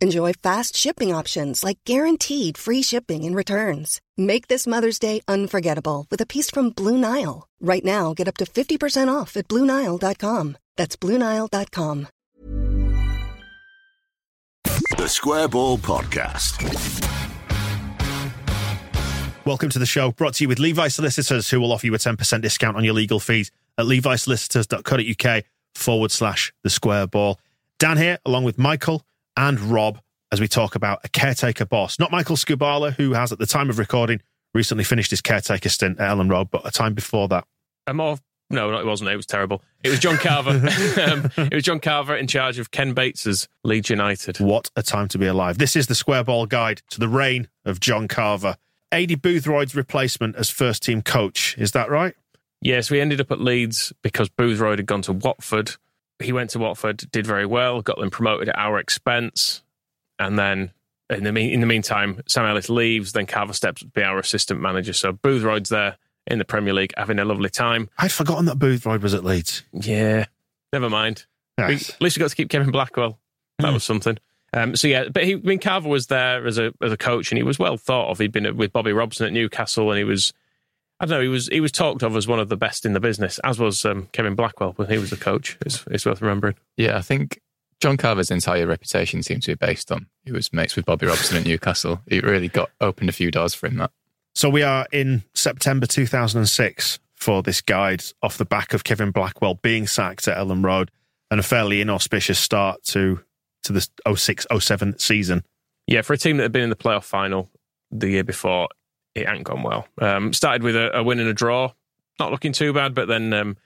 Enjoy fast shipping options like guaranteed free shipping and returns. Make this Mother's Day unforgettable with a piece from Blue Nile. Right now, get up to 50% off at BlueNile.com. That's BlueNile.com. The Square Ball Podcast. Welcome to the show, brought to you with Levi Solicitors, who will offer you a 10% discount on your legal fees at levisolicitors.co.uk forward slash the square ball. Dan here, along with Michael and Rob, as we talk about a caretaker boss. Not Michael Skubala, who has, at the time of recording, recently finished his caretaker stint at Elland Road, but a time before that. A more no, it wasn't. It was terrible. It was John Carver. um, it was John Carver in charge of Ken Bates's Leeds United. What a time to be alive. This is the Square Ball Guide to the reign of John Carver. Aidy Boothroyd's replacement as first team coach. Is that right? Yes, we ended up at Leeds because Boothroyd had gone to Watford. He went to Watford, did very well, got them promoted at our expense. And then in the, in the meantime, Sam Ellis leaves, then Carver steps to be our assistant manager. So Boothroyd's there in the Premier League, having a lovely time. I'd forgotten that Boothroyd was at Leeds. Yeah, never mind. Yes. at least we got to keep Kevin Blackwell. That was something. Um, so yeah, but he, I mean, Carver was there as a as a coach, and he was well thought of. He'd been with Bobby Robson at Newcastle, and he was, I don't know, he was he was talked of as one of the best in the business, as was um, Kevin Blackwell when he was the coach. It's, it's worth remembering. Yeah, I think John Carver's entire reputation seemed to be based on he was mates with Bobby Robson at Newcastle. It really got opened a few doors for him. That So we are in September 2006 for this guide off the back of Kevin Blackwell being sacked at Elland Road and a fairly inauspicious start to to the 06 07 season. Yeah, for a team that had been in the playoff final the year before, it hadn't gone well. Um, started with a, a win and a draw, not looking too bad, but then um,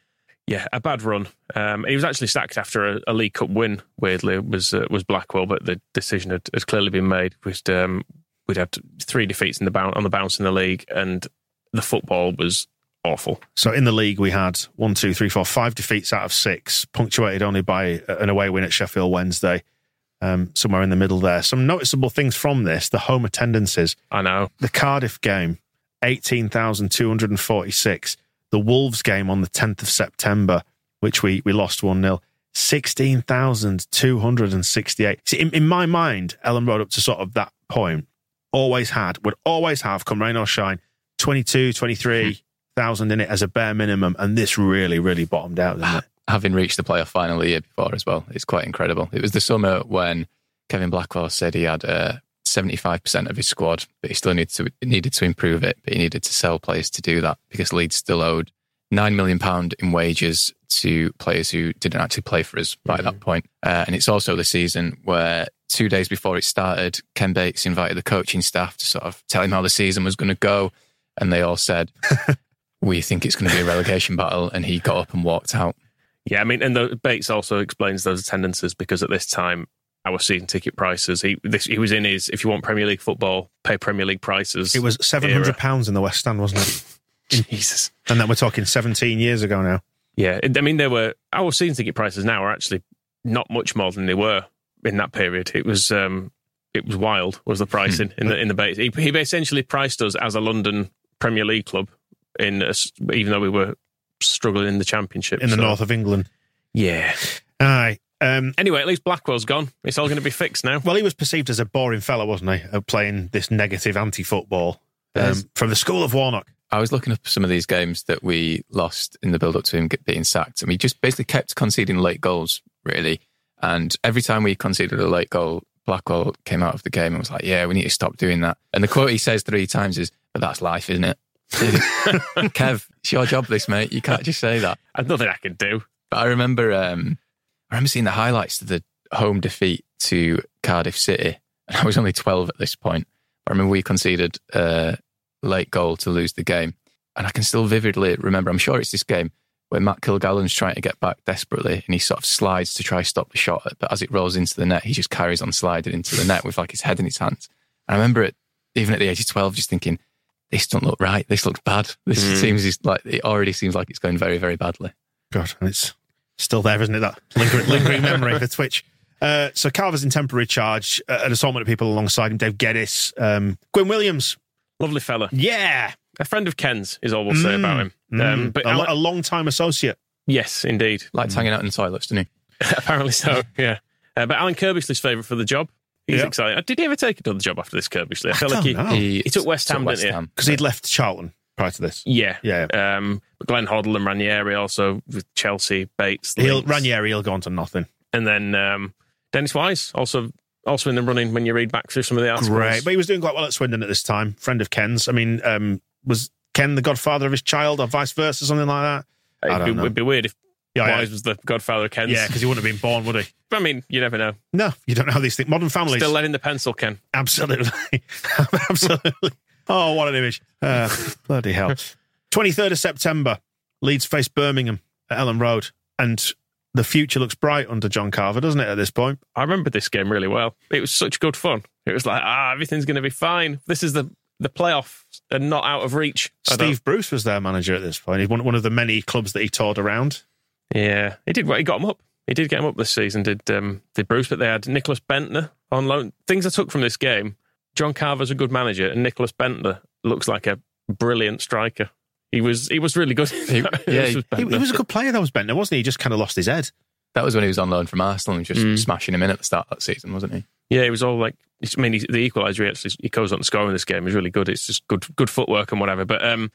yeah, a bad run. Um, he was actually sacked after a, a League Cup win. Weirdly, was uh, was Blackwell, but the decision had, had clearly been made. We'd, um, we'd had three defeats in the bounce, on the bounce in the league, and the football was awful. So in the league, we had one, two, three, four, five defeats out of six, punctuated only by an away win at Sheffield Wednesday, um, somewhere in the middle there. Some noticeable things from this the home attendances. I know. The Cardiff game, 18,246. The Wolves game on the 10th of September, which we, we lost 1 0. 16,268. See, in, in my mind, Elland Road up to sort of that point always had, would always have, come rain or shine, 22, 23,000 in it as a bare minimum. And this really, really bottomed out, didn't it? Having reached the playoff final the year before as well, it's quite incredible. It was the summer when Kevin Blackwell said he had uh, 75% of his squad, but he still needed to needed to improve it. But he needed to sell players to do that because Leeds still owed nine million pound in wages to players who didn't actually play for us by that point. Uh, and it's also the season where two days before it started, Ken Bates invited the coaching staff to sort of tell him how the season was going to go, and they all said. We think it's going to be a relegation battle, and he got up and walked out. Yeah, I mean, and the Bates also explains those attendances because at this time, our season ticket prices, he this, he was in his, if you want Premier League football, pay Premier League prices. It was £700 in the West Stand, wasn't it? Jesus. And then we're talking 17 years ago now. Yeah, I mean, there were, our season ticket prices now are actually not much more than they were in that period. It was, um, it was wild, was the pricing in the, in the Bates. He, he essentially priced us as a London Premier League club in, a, even though we were struggling in the championship. In the So, north of England. Yeah. Aye. Um, Anyway, at least Blackwell's gone. It's all going to be fixed now. well, he was perceived as a boring fellow, wasn't he? Playing this negative anti football um, from the school of Warnock. I was looking up some of these games that we lost in the build up to him being sacked, and we just basically kept conceding late goals, really. And every time we conceded a late goal, Blackwell came out of the game and was like, "Yeah, we need to stop doing that." And the quote he says three times is, "But that's life, isn't it?" Kev, it's your job, this mate. You can't just say that. There's nothing I can do. But I remember, um, I remember seeing the highlights of the home defeat to Cardiff City. And I was only 12 at this point. I remember we conceded a late goal to lose the game. And I can still vividly remember, I'm sure it's this game where Matt Kilgallon's trying to get back desperately and he sort of slides to try stop the shot. But as it rolls into the net, he just carries on sliding into the net with like his head in his hands. And I remember it, even at the age of 12, just thinking, this doesn't look right. This looks bad. This Mm. seems like, it already seems like it's going very, very badly. God, and it's still there, isn't it? That lingering, lingering memory for Twitch. Uh, so Carver's in temporary charge. Uh, an assortment of people alongside him: Dave Geddis, um, Gwyn Williams. Lovely fella. Yeah, A friend of Ken's is all we'll say about him. Um, Mm, but a, Alan- a long time associate. yes, indeed. Likes hanging out in the toilets, doesn't he? Apparently so, yeah. Uh, but Alan Kirby's Curbishley's favourite for the job. He's Yeah. excited. Uh, Did he ever take another job after this Curbishley? I feel like he, don't know. He, He took West Ham, didn't he? because he'd left Charlton prior to this. Yeah. Yeah, Um, but Glenn Hoddle and Ranieri also with Chelsea, Bates. he'll links. Ranieri. He'll go on to nothing. And then um, Dennis Wise, also also in the running when you read back through some of the articles. Great, but he was doing quite well at Swindon at this time. Friend of Ken's. I mean, um, was Ken the godfather of his child, or vice versa, something like that? It'd be, it'd be weird if Yeah, yeah. Wise was the godfather of Ken's. Yeah, because he wouldn't have been born, would he? I mean, you never know. No, you don't know how these things. Modern families. Still letting the pencil, Ken. Absolutely. Absolutely. Oh, what an image. Uh, bloody hell. 23rd of September, Leeds face Birmingham at Elland Road. And the future looks bright under John Carver, doesn't it, at this point? I remember this game really well. It was such good fun. It was like, ah, everything's going to be fine. This is the the playoffs and not out of reach. Steve Bruce was their manager at this point. He's one, one of the many clubs that he toured around. Yeah, he did. He got him up. He did get him up this season. Did um, did Bruce? But they had Nicklas Bendtner on loan. Things I took from this game: John Carver's a good manager, and Nicklas Bendtner looks like a brilliant striker. He was he was really good. He- yeah, was He, he was a good player, that was Bendtner, wasn't he? He just kind of lost his head. That was when he was on loan from Arsenal and just Mm. smashing him in at the start of that season, wasn't he? Yeah, he was all like. I mean, he, the equaliser he actually he goes on to score in this game. He's really good. It's just good good footwork and whatever. But um,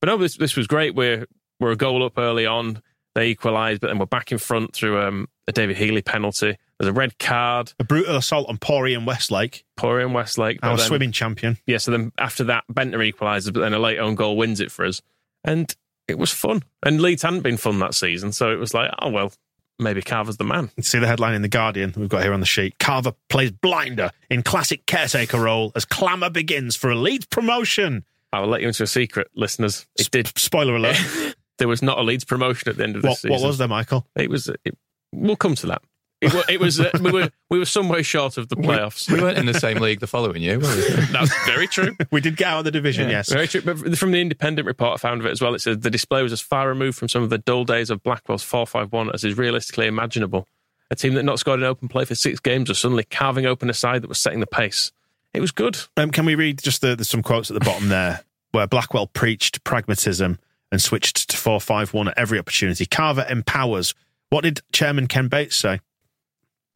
but no, this this was great. We're we're a goal up early on. They equalised, but then we're back in front through um, a David Healy penalty. There's a red card. A brutal assault on Pori and Westlake, Pori and Westlake. our then- swimming champion. yeah, so then after that, Bendtner equalises, but then a late own goal wins it for us. And it was fun. And Leeds hadn't been fun that season, so it was like, oh, well, maybe Carver's the man. See the headline in The Guardian we've got here on the sheet. Carver plays blinder in classic caretaker role as clamour begins for a Leeds promotion. I will let you into a secret, listeners. It did. Spoiler alert. There was not a Leeds promotion at the end of this what, season. what was there, Michael? It was. It, we'll come to that. It, wa- it was. Uh, we were. We were some way short of the playoffs. We weren't in the same league the following year, were we? That's very true. We did get out of the division, yes. Very true. But from the independent report I found of it as well, it said the display was as far removed from some of the dull days of Blackwell's 4 5 1 as is realistically imaginable. A team that not scored an open play for six games was suddenly carving open a side that was setting the pace. It was good. Um, can we read just the, the, some quotes at the bottom there where Blackwell preached pragmatism and switched to 4 5 1 at every opportunity? Carver empowers. What did Chairman Ken Bates say?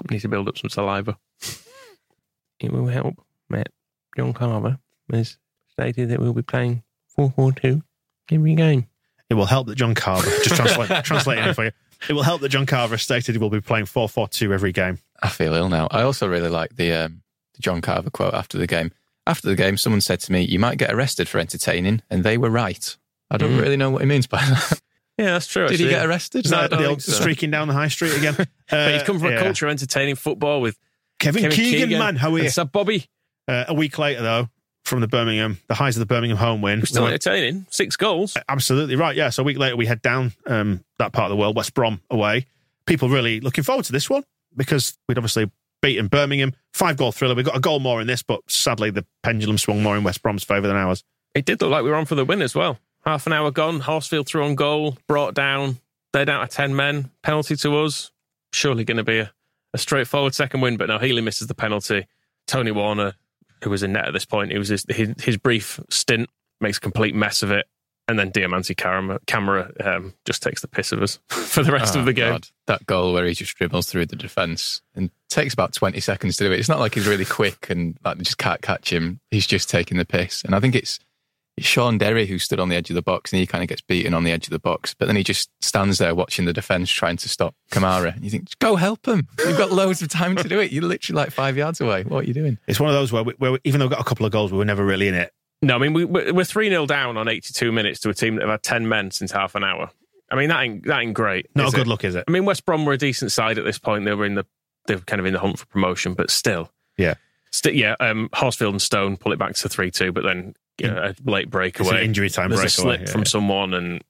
We need to build up some saliva. It will help, Matt. John Carver has stated that we'll be playing 4 4 2 every game. It will help that John Carver, just translate, translating it for you. It will help that John Carver stated he will be playing 4 4 2 every game. I feel ill now. I also really like the, um, the John Carver quote after the game. After the game, someone said to me, You might get arrested for entertaining, and they were right. I don't Mm. really know what he means by that. Yeah, that's true. Did he get arrested? No, I I the old so. streaking down the high street again. Uh, But he's come from yeah. a culture of entertaining football with Kevin, Kevin Keegan, man, how are you? and Sir Bobby. Uh, a week later, though, from the Birmingham, the highs of the Birmingham home win. We're still we went- entertaining. Six goals. Absolutely right. Yeah. So a week later, we head down um, that part of the world, West Brom away. People really looking forward to this one because we'd obviously beaten Birmingham. Five goal thriller. We got a goal more in this, but sadly the pendulum swung more in West Brom's favour than ours. It did look like we were on for the win as well. Half an hour gone. Horsfield threw on goal, brought down. They're down to 10 men. Penalty to us. Surely going to be a, a straightforward second win, but no, Healy misses the penalty. Tony Warner, who was in net at this point, it was his, his, his brief stint, makes a complete mess of it. And then Diomansy Kamara, Kamara um, just takes the piss of us for the rest Oh, of the game. God. That goal where he just dribbles through the defence and takes about 20 seconds to do it. It's not like he's really quick and like they just can't catch him. He's just taking the piss. And I think it's, it's Shaun Derry who stood on the edge of the box and he kind of gets beaten on the edge of the box. But then he just stands there watching the defence trying to stop Kamara. And you think, go help him. You've got loads of time to do it. You're literally like five yards away. What are you doing? It's one of those where, we, where we, even though we got a couple of goals, we were never really in it. No, I mean we, we're three 0 down on eighty two minutes to a team that have had ten men since half an hour. I mean that ain't that ain't great. Not a good it? look, is it? I mean West Brom were a decent side at this point. They were in the they were kind of in the hunt for promotion, but still, Yeah. St- yeah. Um, Horsfield and Stone pull it back to three two, but then you know, a late It's breakaway. an injury time There's a breakaway. slip yeah, from yeah. someone, and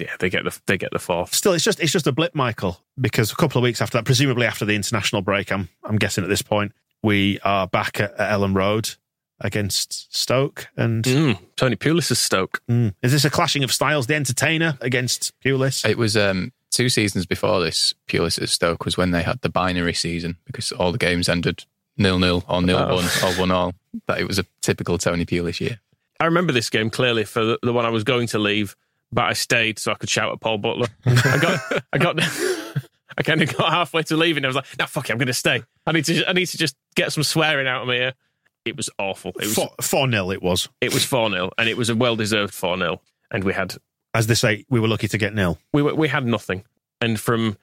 yeah, they get the they get the fourth. Still, it's just it's just a blip, Michael, because a couple of weeks after that, presumably after the international break, I'm I'm guessing at this point, we are back at, at Elland Road against Stoke. And Mm, Tony Pulis is Stoke. mm, is this a clashing of styles? The entertainer against Pulis? It was um, two seasons before this. Pulis at Stoke was when they had the binary season because all the games ended nil nil or nil Oh. one or one all. That it was a typical Tony Pulis year. I remember this game clearly for the, the one I was going to leave, but I stayed so I could shout at Paul Butler. I got, I got, I kind of got halfway to leaving. I was like, "No, fuck it, I'm going to stay. I need to, I need to just get some swearing out of me here." It was awful. It was, Four, four nil. It was, it was four 0 and it was a well deserved four 0 and we had, as they say, we were lucky to get nil. we were, we had nothing. And from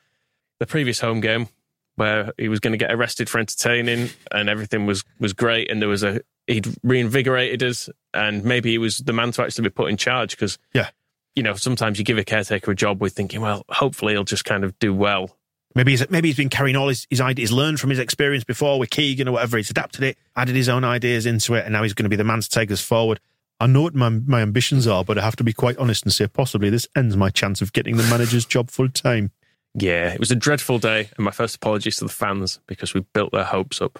the previous home game where he was going to get arrested for entertaining and everything was was great and there was a he'd reinvigorated us and maybe he was the man to actually be put in charge because Yeah. you know sometimes you give a caretaker a job with thinking well hopefully he'll just kind of do well Maybe he's maybe he's been carrying all his, his ideas, learned from his experience before with Keegan or whatever. He's adapted it, added his own ideas into it, and now he's going to be the man to take us forward. I know what my, my ambitions are, but I have to be quite honest and say possibly this ends my chance of getting the manager's job full time. yeah it was a dreadful day and my first apologies to the fans because we built their hopes up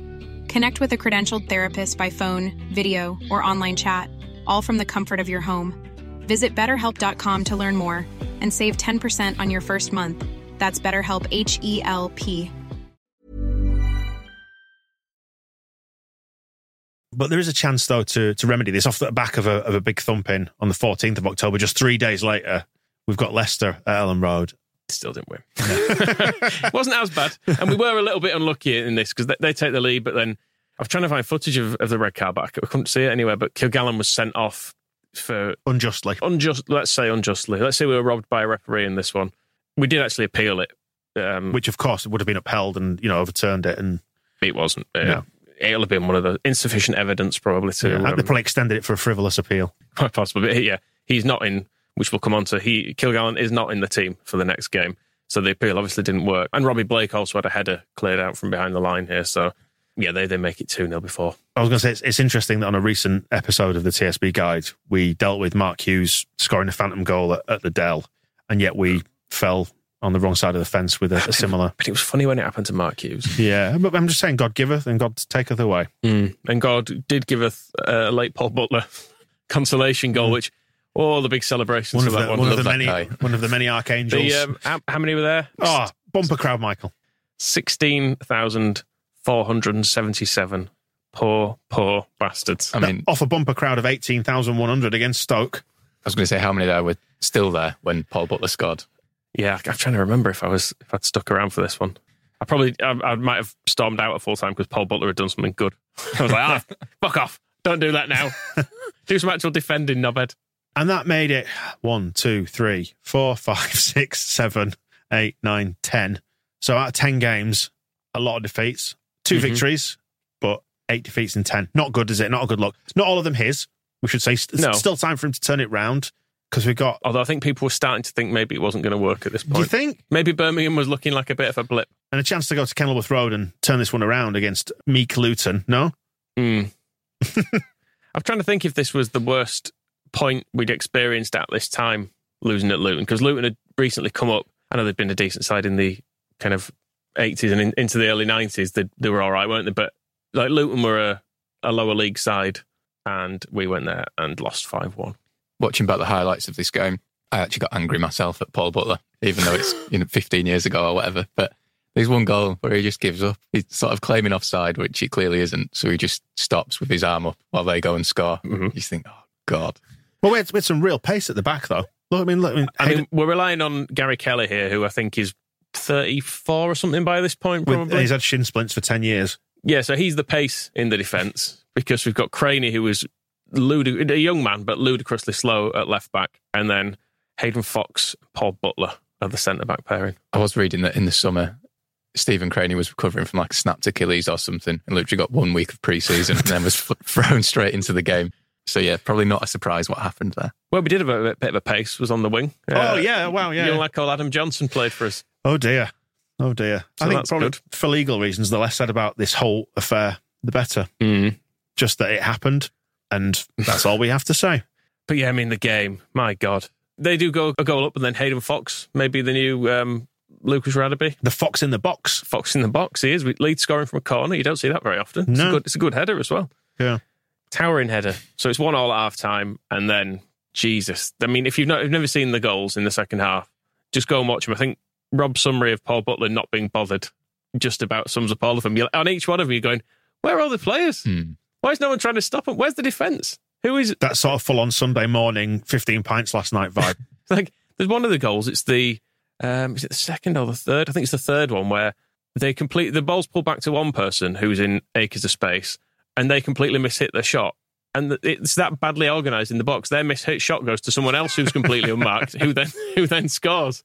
Connect with a credentialed therapist by phone, video, or online chat, all from the comfort of your home. Visit betterhelp.com to learn more and save 10% on your first month. That's BetterHelp H E L P. But there is a chance, though, to to remedy this off the back of a, of a big thumping on the 14th of October. Just three days later, we've got Leicester at Elland Road. Still didn't win. it wasn't as bad. And we were a little bit unlucky in this because they, they take the lead, but then I was trying to find footage of, of the red card back. I couldn't see it anywhere, but Kilgallon was sent off for Unjustly. unjust, let's say unjustly. Let's say we were robbed by a referee in this one. We did actually appeal it. Um, Which, of course, would have been upheld and, you know, overturned it. And it wasn't. Uh, No. It'll have been one of the insufficient evidence, probably, to. yeah, um, they probably extended it for a frivolous appeal. Quite possibly, but yeah, he's not in. Which we'll come on to. He Kilgallon is not in the team for the next game, so the appeal obviously didn't work. And Robbie Blake also had a header cleared out from behind the line here, so yeah, they they make it two 0 before. I was going to say, it's, it's interesting that on a recent episode of the TSB Guide, we dealt with Mark Hughes scoring a phantom goal at, at the Dell, and yet we fell on the wrong side of the fence with a, a similar. But it was funny when it happened to Mark Hughes. Yeah, but I'm just saying, God giveth and God taketh away. Hmm. And God did give us a late Paul Butler consolation goal, hmm. which all the big celebrations One of the, that one. one of the that many, guy. one of the many archangels. The, um, how, how many were there? oh, bumper crowd, Michael. 16,477. Poor, poor bastards. I mean, Off a bumper crowd of 18,100 against Stoke. I was going to say how many there were still there when Paul Butler scored. Yeah, I'm trying to remember if I was if I'd stuck around for this one. I probably I, I might have stormed out at full time because Paul Butler had done something good. I was like, ah, fuck off. Don't do that now. do some actual defending, knobhead. And that made it one, two, three, four, five, six, seven, eight, nine, ten. So out of 10 games, a lot of defeats, 2 Mhm. victories, but eight defeats in 10. Not good, is it? Not a good look. Not all of them his, we should say. No. Still time for him to turn it round because we've got. Although I think people were starting to think maybe it wasn't going to work at this point. Do you think? Maybe Birmingham was looking like a bit of a blip. And a chance to go to Kenilworth Road and turn this one around against Meek Luton. No? Mm. I'm trying to think if this was the worst point we'd experienced at this time losing at Luton because Luton had recently come up. I know they'd been a decent side in the kind of 80s and in, into the early 90s. They, they were all right, weren't they? But like Luton were a, a lower league side, and we went there and lost five one. Watching back the highlights of this game, I actually got angry myself at Paul Butler, even though it's you know 15 years ago or whatever. But there's one goal where he just gives up. He's sort of claiming offside, which he clearly isn't. So he just stops with his arm up while they go and score. Mhm. You just think, oh God. Well, we had, we had some real pace at the back, though. Look, I mean, look, I mean, I mean, we're relying on Gary Kelly here, who I think is 34 or something by this point, with, probably. he's had shin splints for 10 years. Yeah, so he's the pace in the defence because we've got Crainey, who was ludic- a young man, but ludicrously slow at left back, and then Hayden Foxe, Paul Butler are the centre back pairing. I was reading that in the summer, Stephen Crainey was recovering from like a snapped Achilles or something and literally got one week of pre-season and then was f- thrown straight into the game. So yeah, probably not a surprise what happened there. Well, we did have a bit, bit of a pace, was on the wing. oh, yeah. Wow. Yeah. Young lad called Adam Johnson played for us. Oh dear. Oh dear. So I think probably good. for legal reasons, the less said about this whole affair, the better. Mm. Just that it happened, and that's all we have to say. But yeah, I mean, the game, my God. They do go a goal up, and then Hayden Foxe, maybe the new um, Lucas Radebe. The fox in the box. Fox in the box, he is. Lead scoring from a corner. You don't see that very often. It's, a, No. good, it's a good header as well. Yeah. Towering header. So it's one all at half time, and then Jesus. I mean, if you've, not, you've never seen the goals in the second half, just go and watch them. I think Rob's summary of Paul Butler not being bothered just about sums up all of them. You're, on each one of them, you're going, where are all the players? Hmm. Why is no one trying to stop them? Where's the defence? Who is That sort of full on Sunday morning, 15 pints last night vibe. like there's one of the goals. It's the um, is it the second or the third? I think it's the third one where they complete the ball's pulled back to one person who's in acres of space, and they completely mishit their shot. And it's that badly organised in the box. Their mishit shot goes to someone else who's completely unmarked, who then who then scores.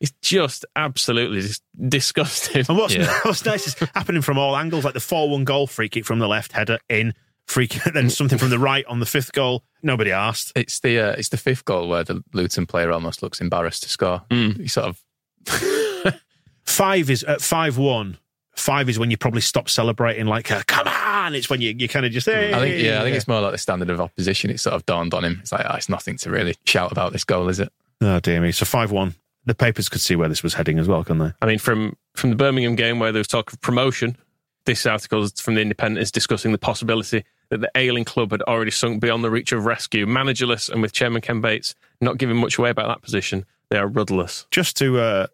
It's just absolutely dis- disgusting. And what's, Yeah. what's nice is happening from all angles, like the 4 1 goal, free kick from the left, header in, free kick, then something from the right on the fifth goal. Nobody asked. It's the uh, it's the fifth goal where the Luton player almost looks embarrassed to score. He sort of Five is at 5 1. Five is when you probably stop celebrating, like, uh, come on. It's when you, you kind of just, hey. I think yeah, I think it's more like the standard of opposition. It sort of dawned on him. It's like oh, it's nothing to really shout about this goal, is it? Oh, dear me. So 5 1. The papers could see where this was heading as well, couldn't they? I mean, from from the Birmingham game where there was talk of promotion, this article from the Independent is discussing the possibility that the ailing club had already sunk beyond the reach of rescue. Managerless and with Chairman Ken Bates not giving much away about that position, they are rudderless. Just to uh,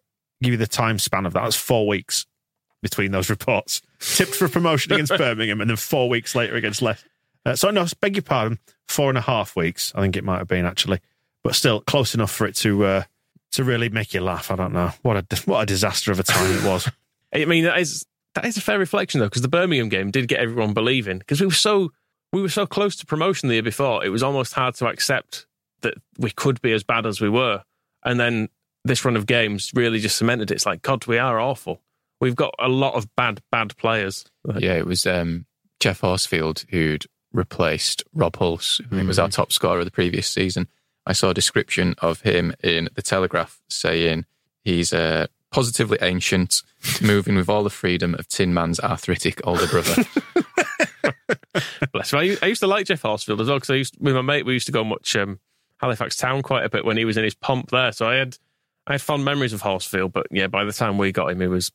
give you the time span of that, that's four weeks between those reports. Tipped for promotion against Birmingham and then four weeks later against Leicester. Uh, so, no, beg your pardon, four and a half weeks, I think it might have been actually. But still, close enough for it to uh, to really make you laugh. I don't know. What a, what a disaster of a time it was. I mean, that is that is a fair reflection though, because the Birmingham game did get everyone believing because we were so we were so close to promotion the year before. It was almost hard to accept that we could be as bad as we were, and then this run of games really just cemented it. It's like God, we are awful. We've got a lot of bad, bad players. Yeah, it was um, Geoff Horsfield who'd replaced Rob Hulse, who was our top scorer of the previous season. I saw a description of him in the Telegraph saying he's uh, positively ancient, moving with all the freedom of Tin Man's arthritic older brother. Bless him. I used to like Geoff Horsfield as well because I used with my mate. We used to go and watch um, Halifax Town quite a bit when he was in his pomp there. So I had I had fond memories of Horsfield. But yeah, by the time we got him, he was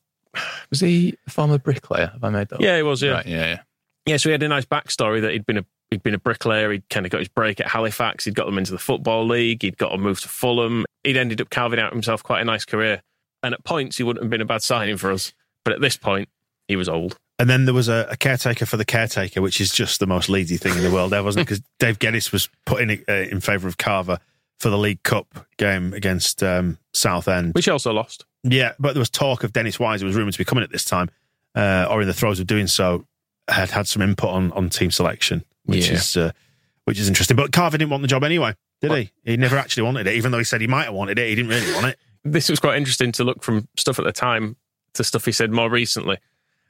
was he a former bricklayer? Have I made that? up? yeah, he was yeah. Right, yeah, yeah. Yeah, so he had a nice backstory that he'd been a he'd been a bricklayer. He'd kind of got his break at Halifax. He'd got them into the football league. He'd got them moved to Fulham. He'd ended up carving out himself quite a nice career. And at points, he wouldn't have been a bad signing for us. But at this point, he was old. And then there was a, a caretaker for the caretaker, which is just the most Leedsy thing in the world There wasn't it? Because Dave Geddis was put in uh, in favour of Carver for the League Cup game against um, Southend. Which also lost. Yeah, but there was talk of Dennis Wise, who was rumoured to be coming at this time, uh, or in the throes of doing so. had had some input on on team selection, which Yeah. is uh, which is interesting. But Carver didn't want the job anyway, did he? He never actually wanted it, even though he said he might have wanted it. He didn't really want it. this was quite interesting to look from stuff at the time to stuff he said more recently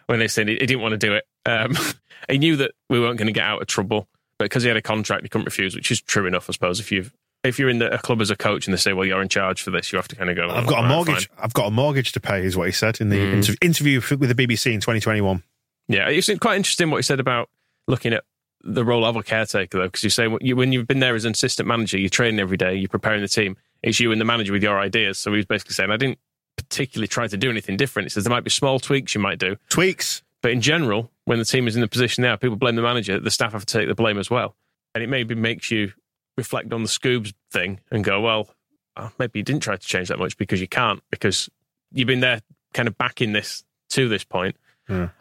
when they said he, he didn't want to do it. Um, he knew that we weren't going to get out of trouble, but because he had a contract, he couldn't refuse, which is true enough, I suppose. If you've if you're in the, a club as a coach and they say, "Well, you're in charge for this," you have to kind of go. I've "Oh, got a right, mortgage. fine." I've got a mortgage to pay, is what he said in the Mm. inter- interview with the BBC in 2021. Yeah, it's quite interesting what he said about looking at the role of a caretaker, though, because you say you, when you've been there as an assistant manager, you're training every day, you're preparing the team. It's you and the manager with your ideas. So he was basically saying, I didn't particularly try to do anything different. He says there might be small tweaks you might do, Tweaks. but in general, when the team is in the position they are, people blame the manager. The staff have to take the blame as well, and it maybe makes you reflect on the Scoobs thing and go, well, uh, maybe you didn't try to change that much because you can't because you've been there, kind of backing this to this point.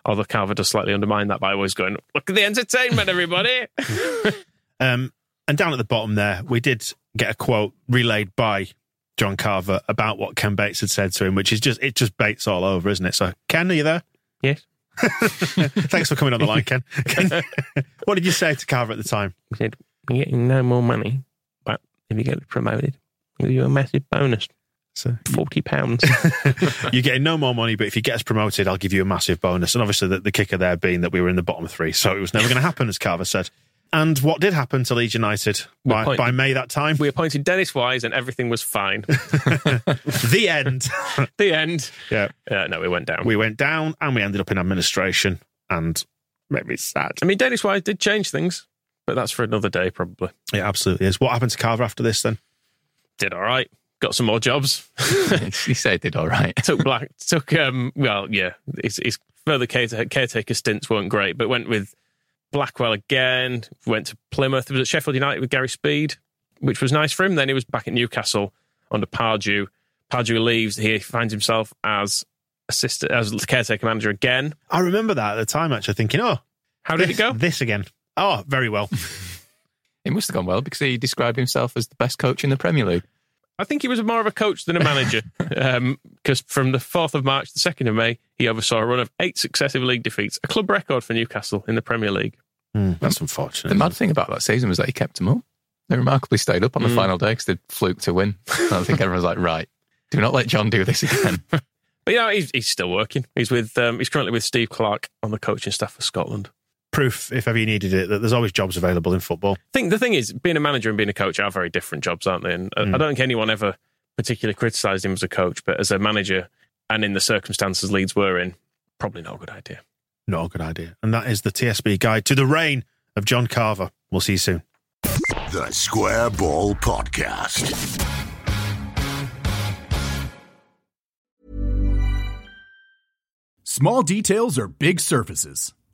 Although Carver does slightly undermine that by always going, look at the entertainment, everybody. Um, and down at the bottom there, we did get a quote relayed by John Carver about what Ken Bates had said to him, which is just it just Bates all over, isn't it? So, Ken, are you there? yes. Thanks for coming on the line, Ken. Ken what did you say to Carver at the time? He said, You're getting no more money, but if you get promoted, we'll give you a massive bonus. So, Forty pounds. you're getting no more money, but if you get us promoted, I'll give you a massive bonus. And obviously, the, the kicker there being that we were in the bottom three, so it was never going to happen, as Carver said. And what did happen to Leeds United by, appointed- by May that time? we appointed Dennis Wise and everything was fine. the end. the end. yeah, Uh, no, we went down. we went down and we ended up in administration, and made me sad. I mean, Dennis Wise did change things, but that's for another day, probably. It absolutely is. What happened to Carver after this then? Did all right. Got some more jobs. he said did all right. took black. Took um. Well, yeah. His, his further caretaker, caretaker stints weren't great, but went with Blackwell again. Went to Plymouth. He was at Sheffield United with Gary Speed, which was nice for him. Then he was back at Newcastle under Pardew. Pardew leaves. He finds himself as assistant as caretaker manager again. I remember that at the time, actually thinking, oh, How did this, it go? This again. Oh, very well. It must have gone well because he described himself as the best coach in the Premier League. I think he was more of a coach than a manager. Because from the 4th of March to the 2nd of May, he oversaw a run of eight successive league defeats, a club record for Newcastle in the Premier League. Hmm, that's unfortunate. The mad thing about that season was that he kept them up. They remarkably stayed up on the Mm. final day because they fluked to win. And I think everyone's like, right, do not let John do this again. But yeah, he's, he's still working. He's with um, he's currently with Steve Clarke on the coaching staff for Scotland. Proof, if ever you needed it, that there's always jobs available in football. I think the thing is, being a manager and being a coach are very different jobs, aren't they? And I- I don't think anyone ever particularly criticised him as a coach, but as a manager and in the circumstances Leeds were in, probably not a good idea. Not a good idea. And that is the TSB guide to the reign of John Carver. We'll see you soon. The Square Ball Podcast. Small details are big surfaces.